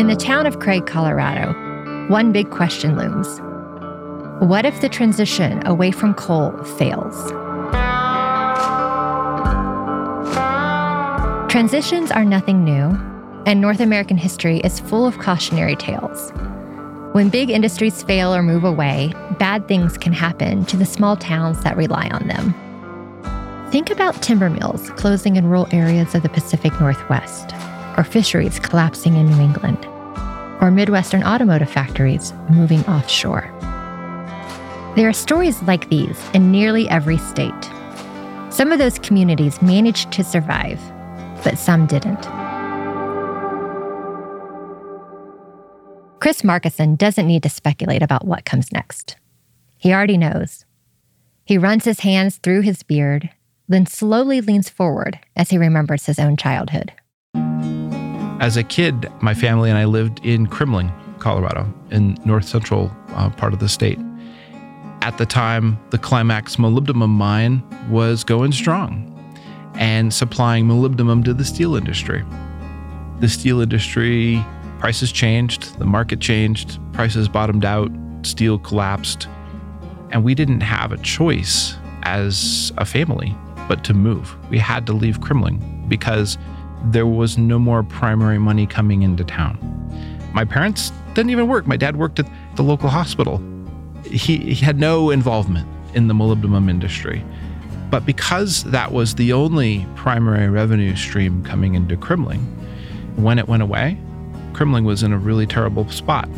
In the town of Craig, Colorado, one big question looms What if the transition away from coal fails? Transitions are nothing new, and North American history is full of cautionary tales. When big industries fail or move away, bad things can happen to the small towns that rely on them. Think about timber mills closing in rural areas of the Pacific Northwest, or fisheries collapsing in New England, or Midwestern automotive factories moving offshore. There are stories like these in nearly every state. Some of those communities managed to survive, but some didn't. Chris Markuson doesn't need to speculate about what comes next. He already knows. He runs his hands through his beard, then slowly leans forward as he remembers his own childhood. As a kid, my family and I lived in Kremmling, Colorado, in north central uh, part of the state. At the time, the Climax molybdenum mine was going strong and supplying molybdenum to the steel industry. The steel industry prices changed, the market changed, prices bottomed out, steel collapsed, and we didn't have a choice as a family but to move. We had to leave Kremmling because there was no more primary money coming into town. My parents didn't even work. My dad worked at the local hospital. He, he had no involvement in the molybdenum industry. But because that was the only primary revenue stream coming into Kremmling, when it went away, Kremmling was in a really terrible spot.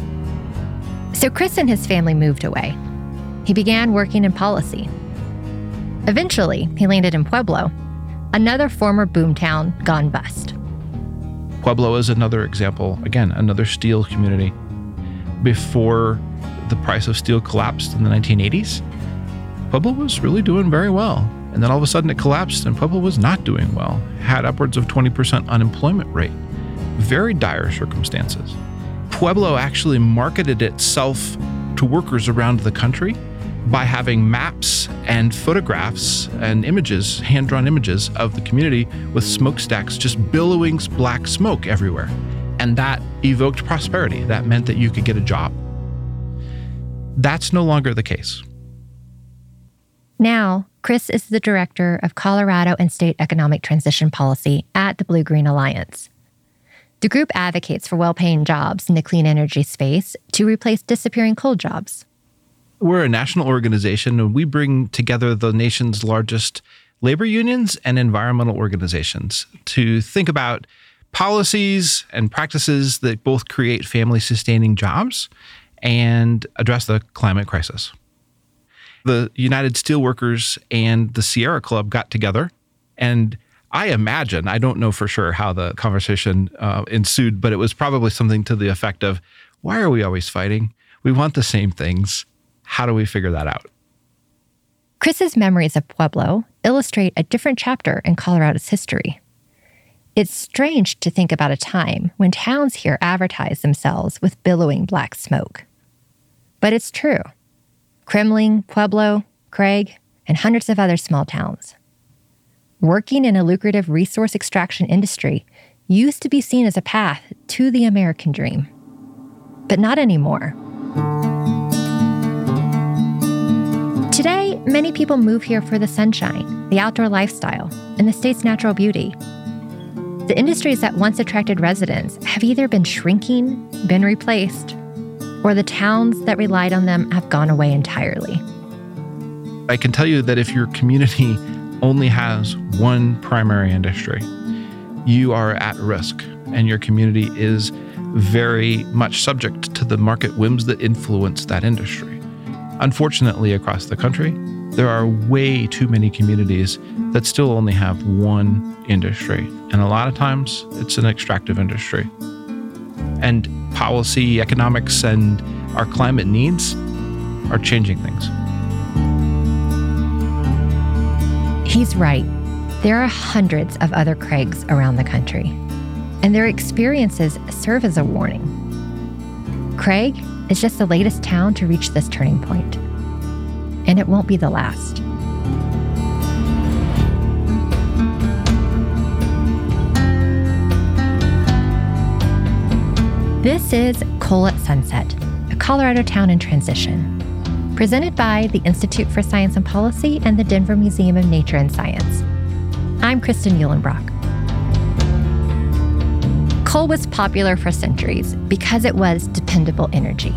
So Chris and his family moved away. He began working in policy. Eventually, he landed in Pueblo, another former boomtown gone bust. Pueblo is another example, again, another steel community. Before the price of steel collapsed in the 1980s, Pueblo was really doing very well. And then all of a sudden it collapsed and Pueblo was not doing well, had upwards of 20% unemployment rate very dire circumstances. Pueblo actually marketed itself to workers around the country by having maps and photographs and images, hand drawn images of the community with smokestacks just billowing black smoke everywhere. And that evoked prosperity. That meant that you could get a job. That's no longer the case. Now, Chris is the director of Colorado and state economic transition policy at the BlueGreen Alliance. The group advocates for well paying jobs in the clean energy space to replace disappearing coal jobs. We're a national organization and we bring together the nation's largest labor unions and environmental organizations to think about policies and practices that both create family sustaining jobs and address the climate crisis. The United Steelworkers and the Sierra Club got together and I imagine, I don't know for sure how the conversation uh, ensued, but it was probably something to the effect of, why are we always fighting? We want the same things. How do we figure that out? Chris's memories of Pueblo illustrate a different chapter in Colorado's history. It's strange to think about a time when towns here advertise themselves with billowing black smoke. But it's true. Kremmling, Pueblo, Craig, and hundreds of other small towns working in a lucrative resource extraction industry used to be seen as a path to the American dream. But not anymore. Today, many people move here for the sunshine, the outdoor lifestyle, and the state's natural beauty. The industries that once attracted residents have either been shrinking, been replaced, or the towns that relied on them have gone away entirely. I can tell you that if your community only has one primary industry, you are at risk and your community is very much subject to the market whims that influence that industry. Unfortunately, across the country, there are way too many communities that still only have one industry. And a lot of times, it's an extractive industry. And policy, economics, and our climate needs are changing things. He's right. There are hundreds of other Craigs around the country, and their experiences serve as a warning. Craig is just the latest town to reach this turning point, and it won't be the last. This is Coal at Sunset, a Colorado town in transition, presented by the Institute for Science and Policy and the Denver Museum of Nature and Science. I'm Kristan Uhlenbrock. Coal was popular for centuries because it was dependable energy.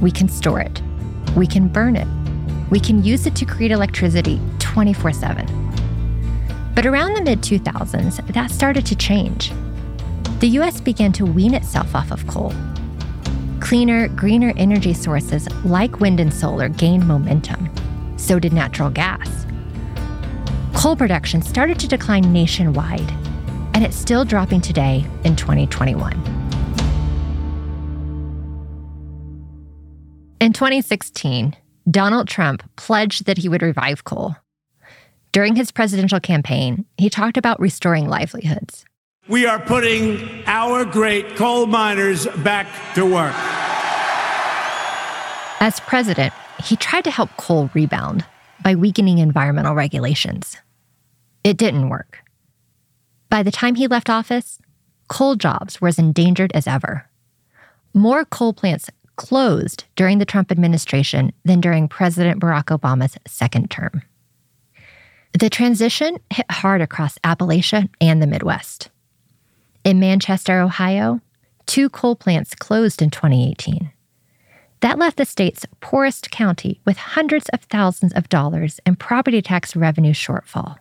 We can store it, we can burn it, we can use it to create electricity 24 7. But around the mid 2000s, that started to change. The US began to wean itself off of coal. Cleaner, greener energy sources like wind and solar gained momentum. So did natural gas. Coal production started to decline nationwide and it's still dropping today in 2021. In 2016, Donald Trump pledged that he would revive coal. During his presidential campaign, he talked about restoring livelihoods. We are putting our great coal miners back to work. As president, he tried to help coal rebound by weakening environmental regulations. It didn't work. By the time he left office, coal jobs were as endangered as ever. More coal plants closed during the Trump administration than during President Barack Obama's second term. The transition hit hard across Appalachia and the Midwest. In Manchester, Ohio, two coal plants closed in 2018. That left the state's poorest county with hundreds of thousands of dollars in property tax revenue shortfall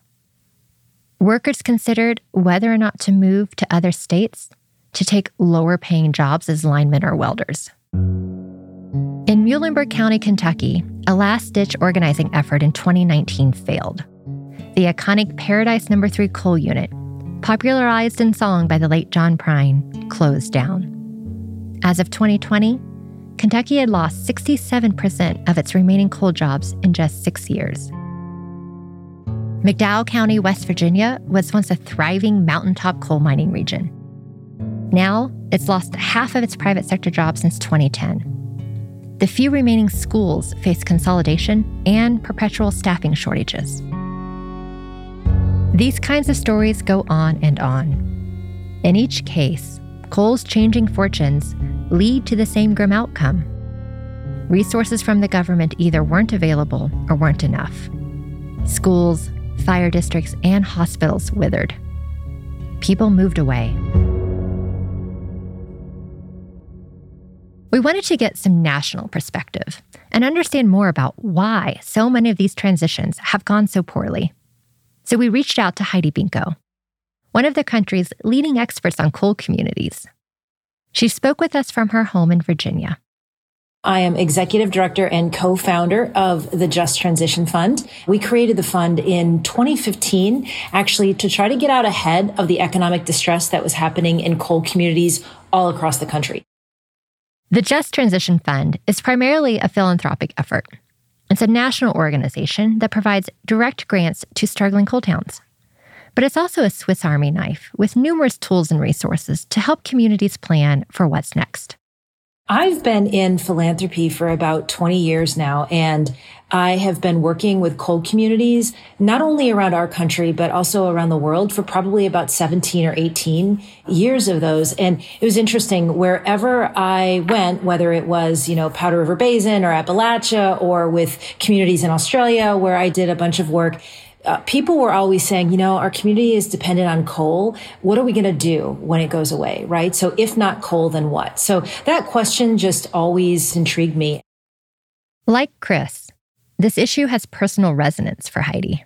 workers considered whether or not to move to other states to take lower paying jobs as linemen or welders. In Muhlenberg County, Kentucky, a last ditch organizing effort in 2019 failed. The iconic Paradise Number no. 3 coal unit, popularized in song by the late John Prine, closed down. As of 2020, Kentucky had lost 67% of its remaining coal jobs in just six years. McDowell County, West Virginia was once a thriving mountaintop coal mining region. Now, it's lost half of its private sector jobs since 2010. The few remaining schools face consolidation and perpetual staffing shortages. These kinds of stories go on and on. In each case, coal's changing fortunes lead to the same grim outcome. Resources from the government either weren't available or weren't enough. Schools, fire districts, and hospitals withered. People moved away. We wanted to get some national perspective and understand more about why so many of these transitions have gone so poorly. So we reached out to Heidi Binko, one of the country's leading experts on coal communities. She spoke with us from her home in Virginia. I am executive director and co-founder of the Just Transition Fund. We created the fund in 2015, actually to try to get out ahead of the economic distress that was happening in coal communities all across the country. The Just Transition Fund is primarily a philanthropic effort. It's a national organization that provides direct grants to struggling coal towns. But it's also a Swiss Army knife with numerous tools and resources to help communities plan for what's next. I've been in philanthropy for about 20 years now, and I have been working with coal communities, not only around our country, but also around the world for probably about 17 or 18 years of those. And it was interesting wherever I went, whether it was, you know, Powder River Basin or Appalachia or with communities in Australia where I did a bunch of work, uh, people were always saying, you know, our community is dependent on coal. What are we going to do when it goes away? Right. So if not coal, then what? So that question just always intrigued me. Like Chris, this issue has personal resonance for Heidi.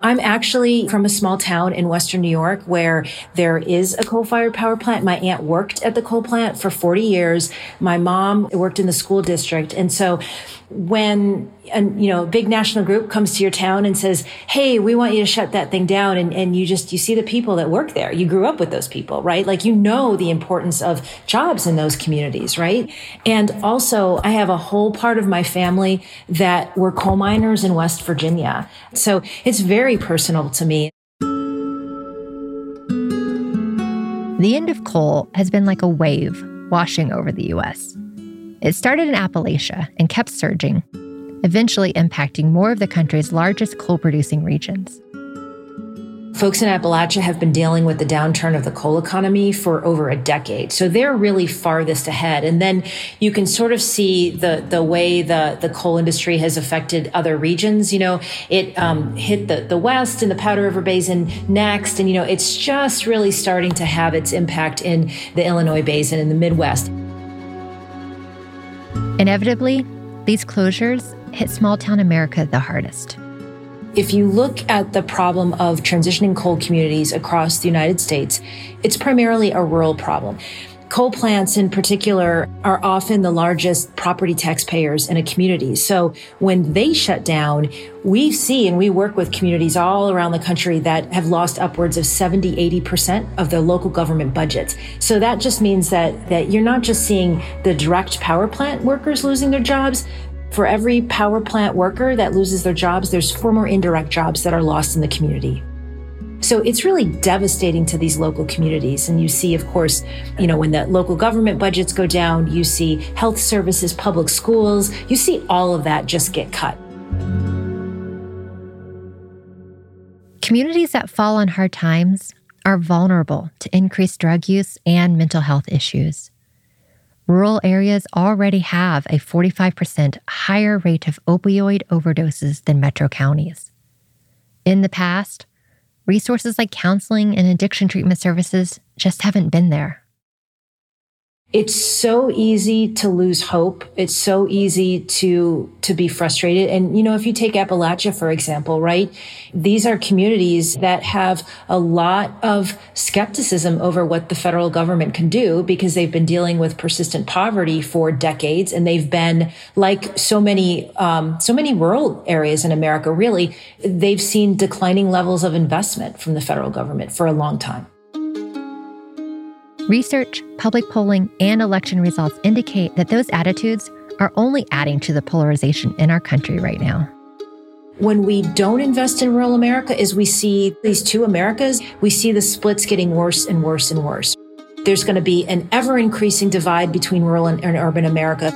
I'm actually from a small town in Western New York where there is a coal fired power plant. My aunt worked at the coal plant for 40 years. My mom worked in the school district. And so when a you know a big national group comes to your town and says hey we want you to shut that thing down and, and you just you see the people that work there you grew up with those people right like you know the importance of jobs in those communities right and also i have a whole part of my family that were coal miners in west virginia so it's very personal to me the end of coal has been like a wave washing over the us it started in Appalachia and kept surging, eventually impacting more of the country's largest coal producing regions. Folks in Appalachia have been dealing with the downturn of the coal economy for over a decade. So they're really farthest ahead. And then you can sort of see the, the way the, the coal industry has affected other regions. You know, it um, hit the, the West and the Powder River Basin next. And, you know, it's just really starting to have its impact in the Illinois Basin and the Midwest. Inevitably, these closures hit small town America the hardest. If you look at the problem of transitioning coal communities across the United States, it's primarily a rural problem. Coal plants in particular are often the largest property taxpayers in a community. So when they shut down, we see and we work with communities all around the country that have lost upwards of 70, 80% of their local government budgets. So that just means that, that you're not just seeing the direct power plant workers losing their jobs, for every power plant worker that loses their jobs, there's four more indirect jobs that are lost in the community. So it's really devastating to these local communities. And you see, of course, you know, when the local government budgets go down, you see health services, public schools, you see all of that just get cut. Communities that fall on hard times are vulnerable to increased drug use and mental health issues rural areas already have a 45% higher rate of opioid overdoses than metro counties. In the past, resources like counseling and addiction treatment services just haven't been there. It's so easy to lose hope. It's so easy to, to be frustrated. And, you know, if you take Appalachia, for example, right? These are communities that have a lot of skepticism over what the federal government can do because they've been dealing with persistent poverty for decades. And they've been like so many, um, so many rural areas in America, really, they've seen declining levels of investment from the federal government for a long time. Research, public polling, and election results indicate that those attitudes are only adding to the polarization in our country right now. When we don't invest in rural America, as we see these two Americas, we see the splits getting worse and worse and worse. There's going to be an ever increasing divide between rural and urban America.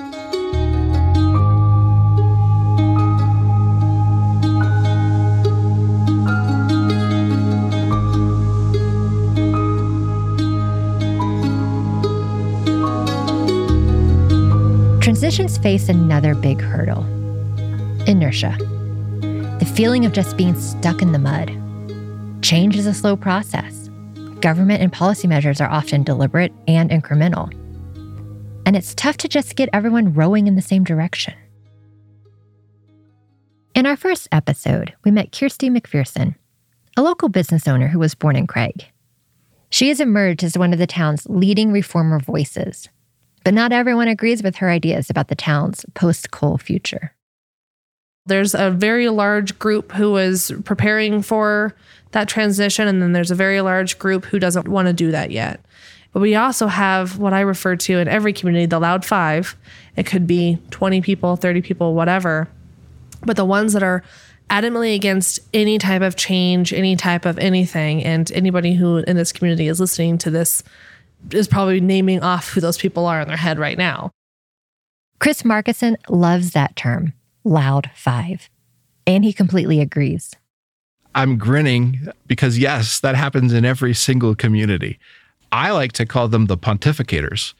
Transitions face another big hurdle inertia. The feeling of just being stuck in the mud. Change is a slow process. Government and policy measures are often deliberate and incremental. And it's tough to just get everyone rowing in the same direction. In our first episode, we met Kirstie McPherson, a local business owner who was born in Craig. She has emerged as one of the town's leading reformer voices but not everyone agrees with her ideas about the town's post coal future. There's a very large group who is preparing for that transition, and then there's a very large group who doesn't want to do that yet. But we also have what I refer to in every community the loud five. It could be 20 people, 30 people, whatever. But the ones that are adamantly against any type of change, any type of anything, and anybody who in this community is listening to this is probably naming off who those people are in their head right now. Chris Markuson loves that term, loud five, and he completely agrees. I'm grinning because, yes, that happens in every single community. I like to call them the pontificators.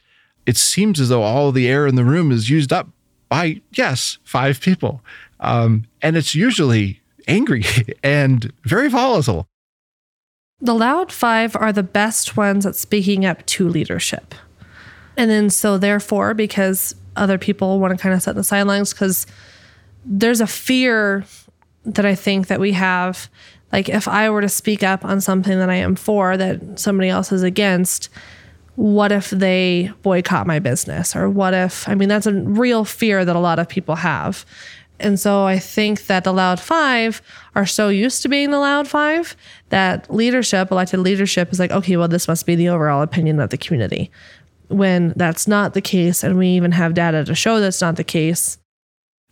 It seems as though all the air in the room is used up by, yes, five people. Um, and it's usually angry and very volatile. The loud five are the best ones at speaking up to leadership. And then, so therefore, because other people want to kind of set the sidelines, because there's a fear that I think that we have. Like, if I were to speak up on something that I am for that somebody else is against, what if they boycott my business? Or what if, I mean, that's a real fear that a lot of people have. And so I think that the Loud Five are so used to being the Loud Five that leadership, elected leadership, is like, okay, well, this must be the overall opinion of the community. When that's not the case, and we even have data to show that's not the case.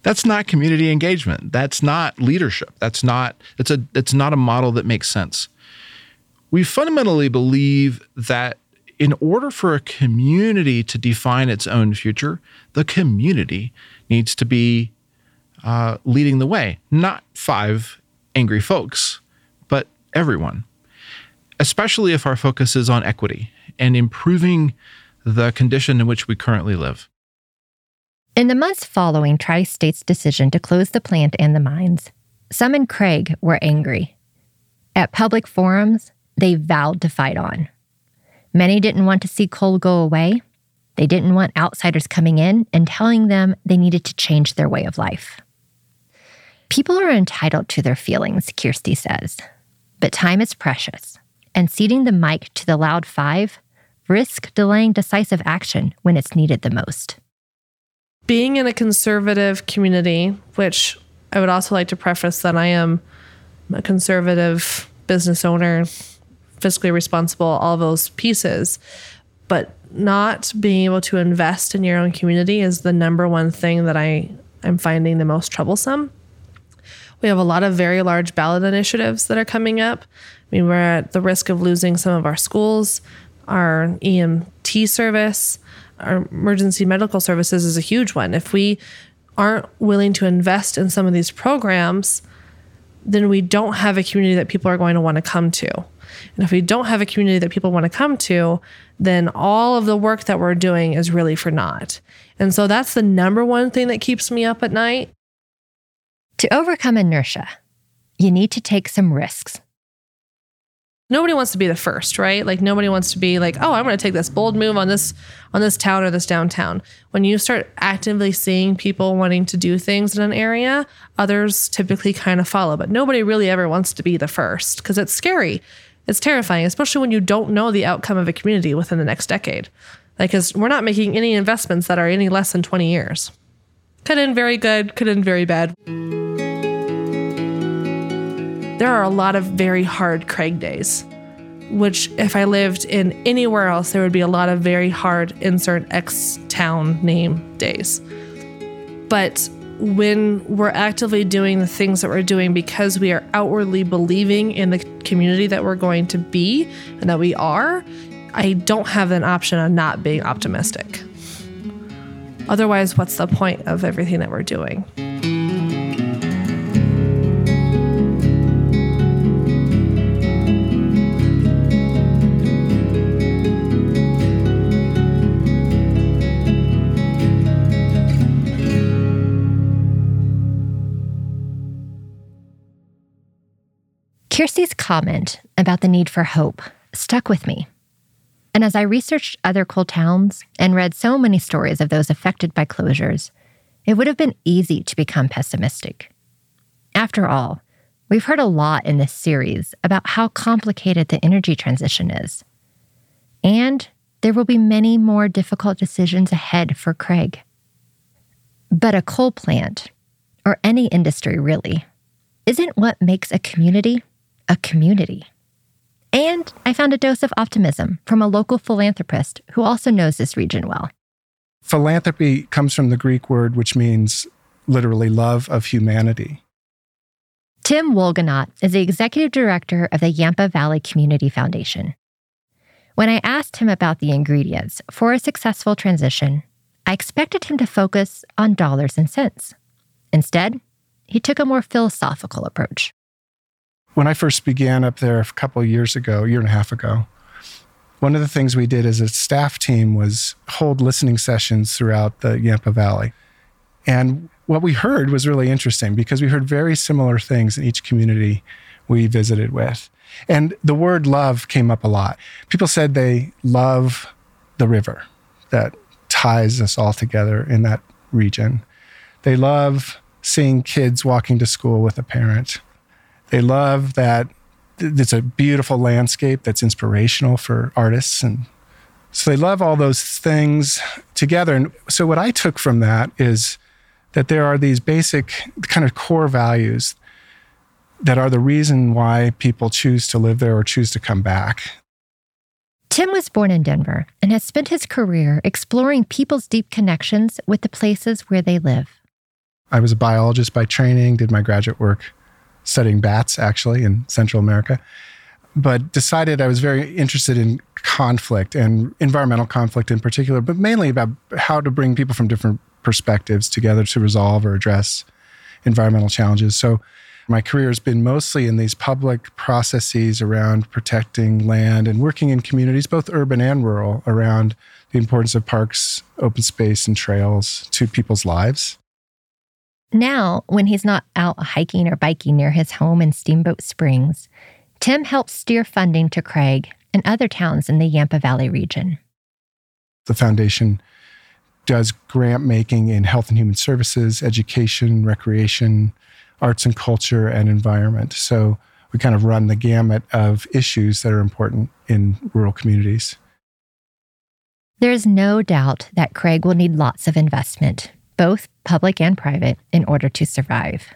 That's not community engagement. That's not leadership. That's not it's a it's not a model that makes sense. We fundamentally believe that in order for a community to define its own future, the community needs to be uh, leading the way, not five angry folks, but everyone. especially if our focus is on equity and improving the condition in which we currently live. In the months following Tri State's decision to close the plant and the mines, some in Craig were angry. At public forums, they vowed to fight on. Many didn't want to see coal go away. They didn't want outsiders coming in and telling them they needed to change their way of life. People are entitled to their feelings, Kirstie says, but time is precious, and ceding the mic to the loud five risk delaying decisive action when it's needed the most. Being in a conservative community, which I would also like to preface that I am a conservative business owner, fiscally responsible, all those pieces. But not being able to invest in your own community is the number one thing that I am finding the most troublesome. We have a lot of very large ballot initiatives that are coming up. I mean, we're at the risk of losing some of our schools, our EMT service, our emergency medical services is a huge one. If we aren't willing to invest in some of these programs, then we don't have a community that people are going to want to come to. And if we don't have a community that people want to come to, then all of the work that we're doing is really for naught. And so that's the number one thing that keeps me up at night. To overcome inertia, you need to take some risks nobody wants to be the first, right? Like nobody wants to be like, oh, I'm going to take this bold move on this on this town or this downtown. When you start actively seeing people wanting to do things in an area, others typically kind of follow, but nobody really ever wants to be the first because it's scary. It's terrifying, especially when you don't know the outcome of a community within the next decade. Like, cause we're not making any investments that are any less than 20 years. Could end very good, could end very bad there are a lot of very hard Craig days, which if I lived in anywhere else, there would be a lot of very hard insert X town name days. But when we're actively doing the things that we're doing because we are outwardly believing in the community that we're going to be and that we are, I don't have an option of not being optimistic. Otherwise, what's the point of everything that we're doing? Comment about the need for hope stuck with me. And as I researched other coal towns and read so many stories of those affected by closures, it would have been easy to become pessimistic. After all, we've heard a lot in this series about how complicated the energy transition is. And there will be many more difficult decisions ahead for Craig. But a coal plant, or any industry really, isn't what makes a community a community. And I found a dose of optimism from a local philanthropist who also knows this region well. Philanthropy comes from the Greek word which means literally love of humanity. Tim Wohlgenant is the executive director of the Yampa Valley Community Foundation. When I asked him about the ingredients for a successful transition, I expected him to focus on dollars and cents. Instead, he took a more philosophical approach when I first began up there a couple years ago, year and a half ago, one of the things we did as a staff team was hold listening sessions throughout the Yampa Valley. And what we heard was really interesting because we heard very similar things in each community we visited with. And the word love came up a lot. People said they love the river that ties us all together in that region. They love seeing kids walking to school with a parent. They love that it's a beautiful landscape that's inspirational for artists. And so they love all those things together. And so what i took from that is that there are these basic kind of core values that are the reason why people choose to live there or choose to come back. Tim was born in Denver and has spent his career exploring people's deep connections with the places where they live. I was a biologist by training, did my graduate work studying bats actually in Central America, but decided I was very interested in conflict and environmental conflict in particular, but mainly about how to bring people from different perspectives together to resolve or address environmental challenges. So My career has been mostly in these public processes around protecting land and working in communities, both urban and rural, around the importance of parks, open space, and trails to people's lives. Now, when he's not out hiking or biking near his home in Steamboat Springs, Tim helps steer funding to Craig and other towns in the Yampa Valley region. The foundation does grant making in health and human services, education, recreation, arts and culture, and environment. So we kind of run the gamut of issues that are important in rural communities. There is no doubt that Craig will need lots of investment, both public and private, in order to survive.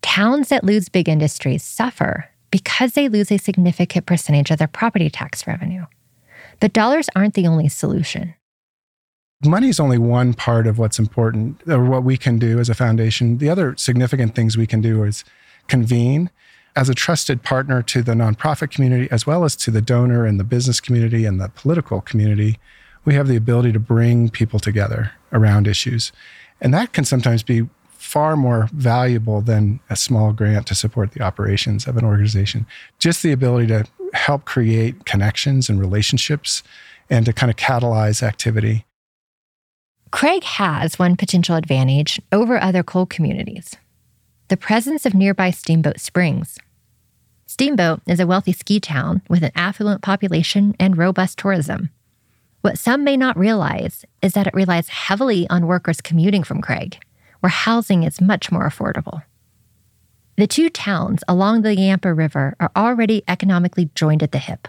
Towns that lose big industries suffer because they lose a significant percentage of their property tax revenue. But dollars aren't the only solution. Money is only one part of what's important or what we can do as a foundation. The other significant things we can do is convene as a trusted partner to the nonprofit community, as well as to the donor and the business community and the political community we have the ability to bring people together around issues. And that can sometimes be far more valuable than a small grant to support the operations of an organization. Just the ability to help create connections and relationships and to kind of catalyze activity. Craig has one potential advantage over other coal communities the presence of nearby Steamboat Springs. Steamboat is a wealthy ski town with an affluent population and robust tourism. What some may not realize is that it relies heavily on workers commuting from Craig, where housing is much more affordable. The two towns along the Yampa River are already economically joined at the hip,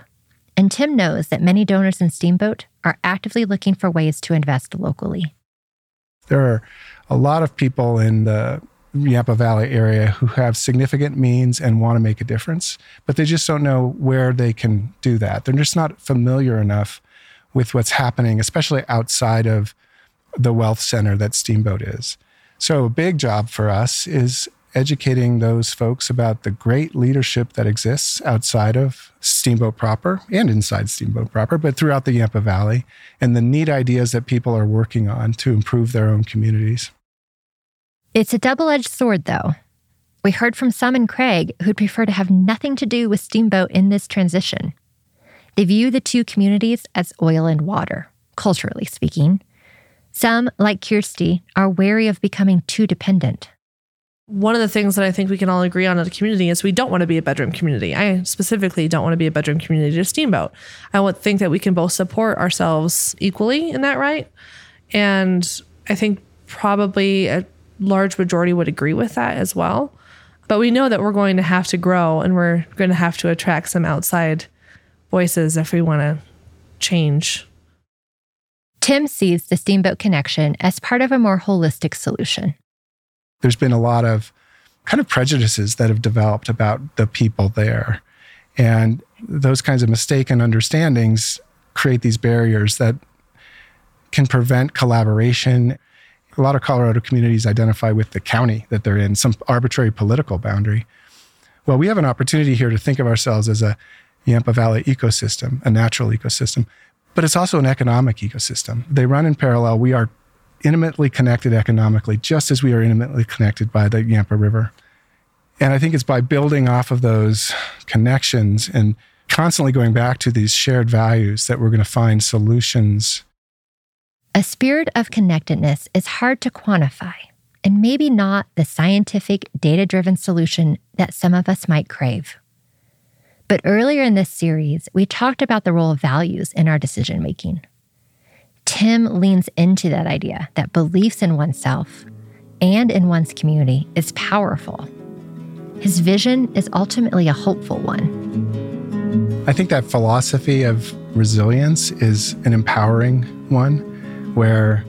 and Tim knows that many donors in Steamboat are actively looking for ways to invest locally. There are a lot of people in the Yampa Valley area who have significant means and want to make a difference, but they just don't know where they can do that. They're just not familiar enough with what's happening, especially outside of the wealth center that Steamboat is. So, a big job for us is educating those folks about the great leadership that exists outside of Steamboat proper and inside Steamboat proper, but throughout the Yampa Valley, and the neat ideas that people are working on to improve their own communities. It's a double edged sword, though. We heard from some in Craig who'd prefer to have nothing to do with Steamboat in this transition. They view the two communities as oil and water, culturally speaking. Some, like Kirstie, are wary of becoming too dependent. One of the things that I think we can all agree on as a community is we don't want to be a bedroom community. I specifically don't want to be a bedroom community to Steamboat. I would think that we can both support ourselves equally in that right. And I think probably a large majority would agree with that as well. But we know that we're going to have to grow and we're going to have to attract some outside voices if we want to change. Tim sees the Steamboat Connection as part of a more holistic solution. There's been a lot of kind of prejudices that have developed about the people there. And those kinds of mistaken understandings create these barriers that can prevent collaboration. A lot of Colorado communities identify with the county that they're in, some arbitrary political boundary. Well, we have an opportunity here to think of ourselves as a Yampa Valley ecosystem, a natural ecosystem, but it's also an economic ecosystem. They run in parallel. We are intimately connected economically, just as we are intimately connected by the Yampa River. And I think it's by building off of those connections and constantly going back to these shared values that we're going to find solutions. A spirit of connectedness is hard to quantify and maybe not the scientific, data driven solution that some of us might crave. But earlier in this series, we talked about the role of values in our decision making. Tim leans into that idea that beliefs in oneself and in one's community is powerful. His vision is ultimately a hopeful one. I think that philosophy of resilience is an empowering one where,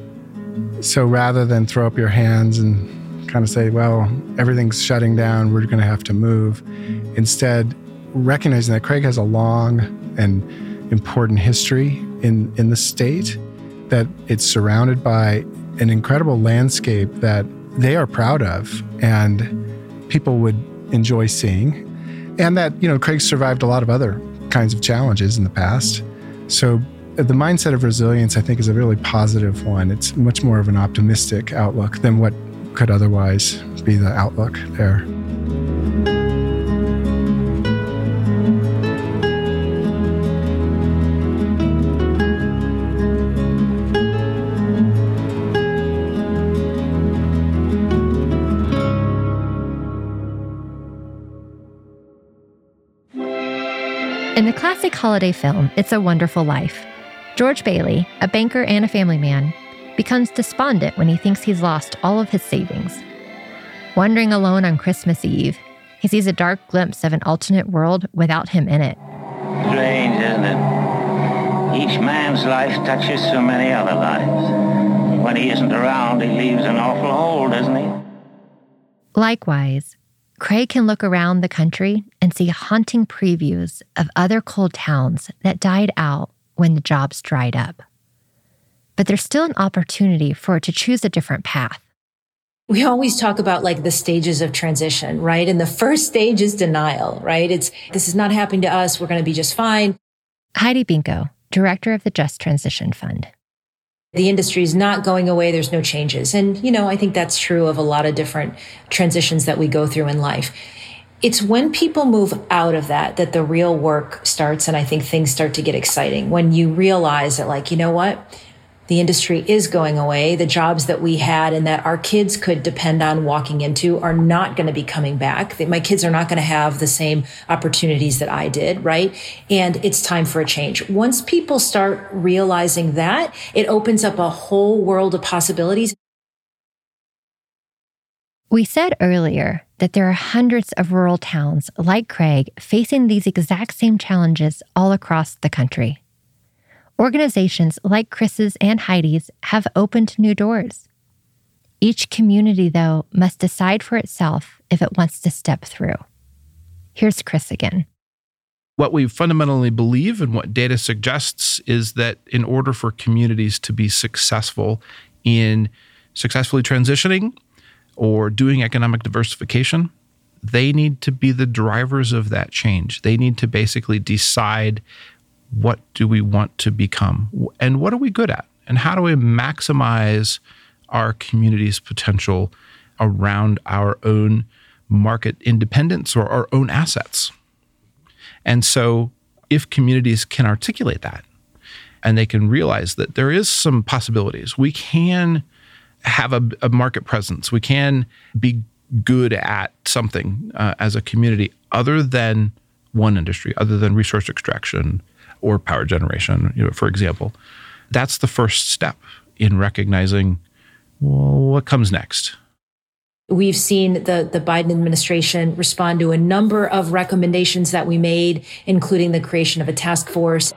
so rather than throw up your hands and kind of say, well, everything's shutting down, we're going to have to move, instead, recognizing that Craig has a long and important history in, in the state, that it's surrounded by an incredible landscape that they are proud of and people would enjoy seeing. And that, you know, Craig survived a lot of other kinds of challenges in the past. So uh, the mindset of resilience, I think, is a really positive one. It's much more of an optimistic outlook than what could otherwise be the outlook there. In the classic holiday film, It's a Wonderful Life, George Bailey, a banker and a family man, becomes despondent when he thinks he's lost all of his savings. Wandering alone on Christmas Eve, he sees a dark glimpse of an alternate world without him in it. Strange, isn't it? Each man's life touches so many other lives. When he isn't around, he leaves an awful hole, doesn't he? Likewise, Craig can look around the country and see haunting previews of other coal towns that died out when the jobs dried up. But there's still an opportunity for it to choose a different path. We always talk about like the stages of transition, right? And the first stage is denial, right? It's this is not happening to us. We're going to be just fine. Heidi Binko, director of the Just Transition Fund. The industry is not going away. There's no changes. And, you know, I think that's true of a lot of different transitions that we go through in life. It's when people move out of that that the real work starts. And I think things start to get exciting when you realize that, like, you know what? The industry is going away. The jobs that we had and that our kids could depend on walking into are not going to be coming back. My kids are not going to have the same opportunities that I did, right? And it's time for a change. Once people start realizing that, it opens up a whole world of possibilities. We said earlier that there are hundreds of rural towns like Craig facing these exact same challenges all across the country. Organizations like Chris's and Heidi's have opened new doors. Each community, though, must decide for itself if it wants to step through. Here's Chris again. What we fundamentally believe and what data suggests is that in order for communities to be successful in successfully transitioning or doing economic diversification, they need to be the drivers of that change. They need to basically decide what do we want to become? And what are we good at? And how do we maximize our community's potential around our own market independence or our own assets? And so if communities can articulate that and they can realize that there is some possibilities we can have a, a market presence. We can be good at something uh, as a community other than one industry other than resource extraction or power generation, you know, for example. That's the first step in recognizing well, what comes next. We've seen the, the Biden administration respond to a number of recommendations that we made, including the creation of a task force.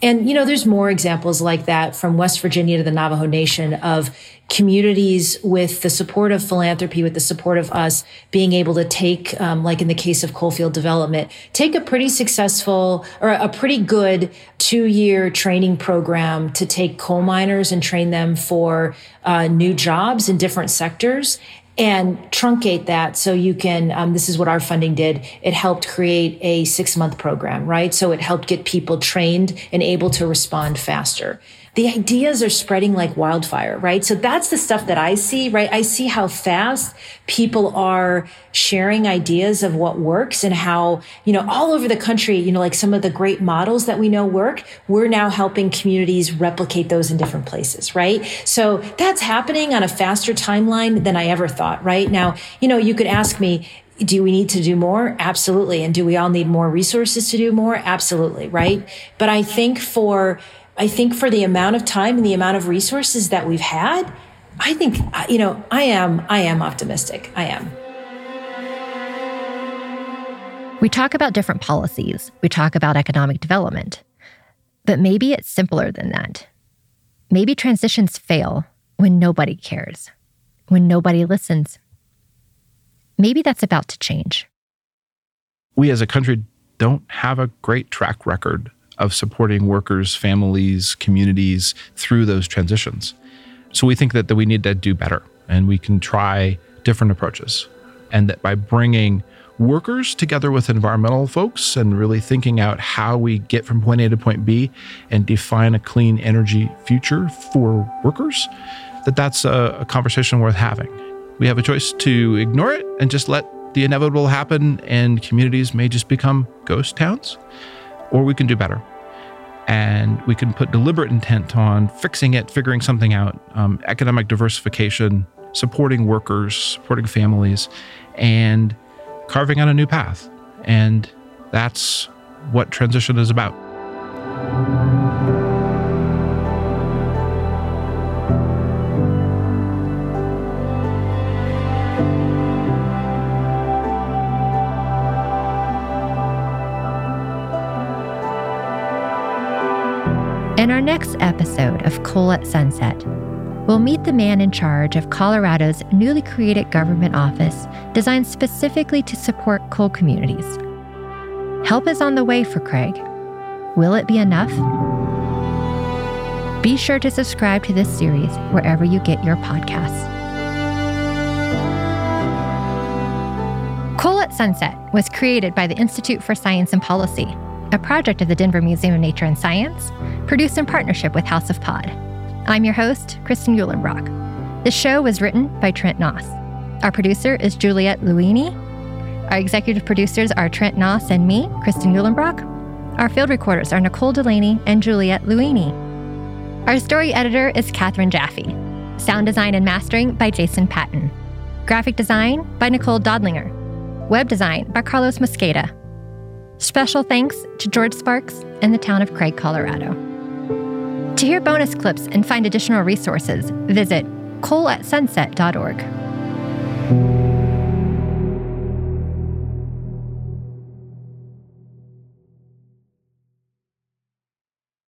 And, you know, there's more examples like that from West Virginia to the Navajo Nation of communities with the support of philanthropy, with the support of us being able to take, um, like in the case of coalfield development, take a pretty successful or a pretty good two year training program to take coal miners and train them for uh, new jobs in different sectors and truncate that so you can um, this is what our funding did. It helped create a six month program right? So it helped get people trained and able to respond faster the ideas are spreading like wildfire, right? So that's the stuff that I see, right? I see how fast people are sharing ideas of what works and how, you know, all over the country, you know, like some of the great models that we know work, we're now helping communities replicate those in different places, right? So that's happening on a faster timeline than I ever thought, right? Now, you know, you could ask me, do we need to do more? Absolutely. And do we all need more resources to do more? Absolutely. Right. But I think for I think for the amount of time and the amount of resources that we've had, I think uh, you know, I am I am optimistic. I am. We talk about different policies. We talk about economic development. But maybe it's simpler than that. Maybe transitions fail when nobody cares, when nobody listens. Maybe that's about to change. We as a country don't have a great track record of supporting workers, families, communities through those transitions. So we think that, that we need to do better and we can try different approaches. And that by bringing workers together with environmental folks and really thinking out how we get from point A to point B and define a clean energy future for workers, that that's a, a conversation worth having. We have a choice to ignore it and just let the inevitable happen and communities may just become ghost towns or we can do better. And we can put deliberate intent on fixing it, figuring something out, um, economic diversification, supporting workers, supporting families, and carving out a new path. And that's what transition is about. In our next episode of Coal at Sunset, we'll meet the man in charge of Colorado's newly created government office designed specifically to support coal communities. Help is on the way for Craig. Will it be enough? Be sure to subscribe to this series wherever you get your podcasts. Coal at Sunset was created by the Institute for Science and Policy, a project of the Denver Museum of Nature and Science, produced in partnership with House of Pod. I'm your host, Kristan Uhlenbrock. The show was written by Trent Noss. Our producer is Juliette Luini. Our executive producers are Trent Noss and me, Kristan Uhlenbrock. Our field recorders are Nicole Delaney and Juliette Luini. Our story editor is Katherine Jaffe. Sound design and mastering by Jason Patton. Graphic design by Nicole Dodlinger. Web design by Carlos Mosqueda. Special thanks to George Sparks and the town of Craig, Colorado. To hear bonus clips and find additional resources, visit coalatsunset.org.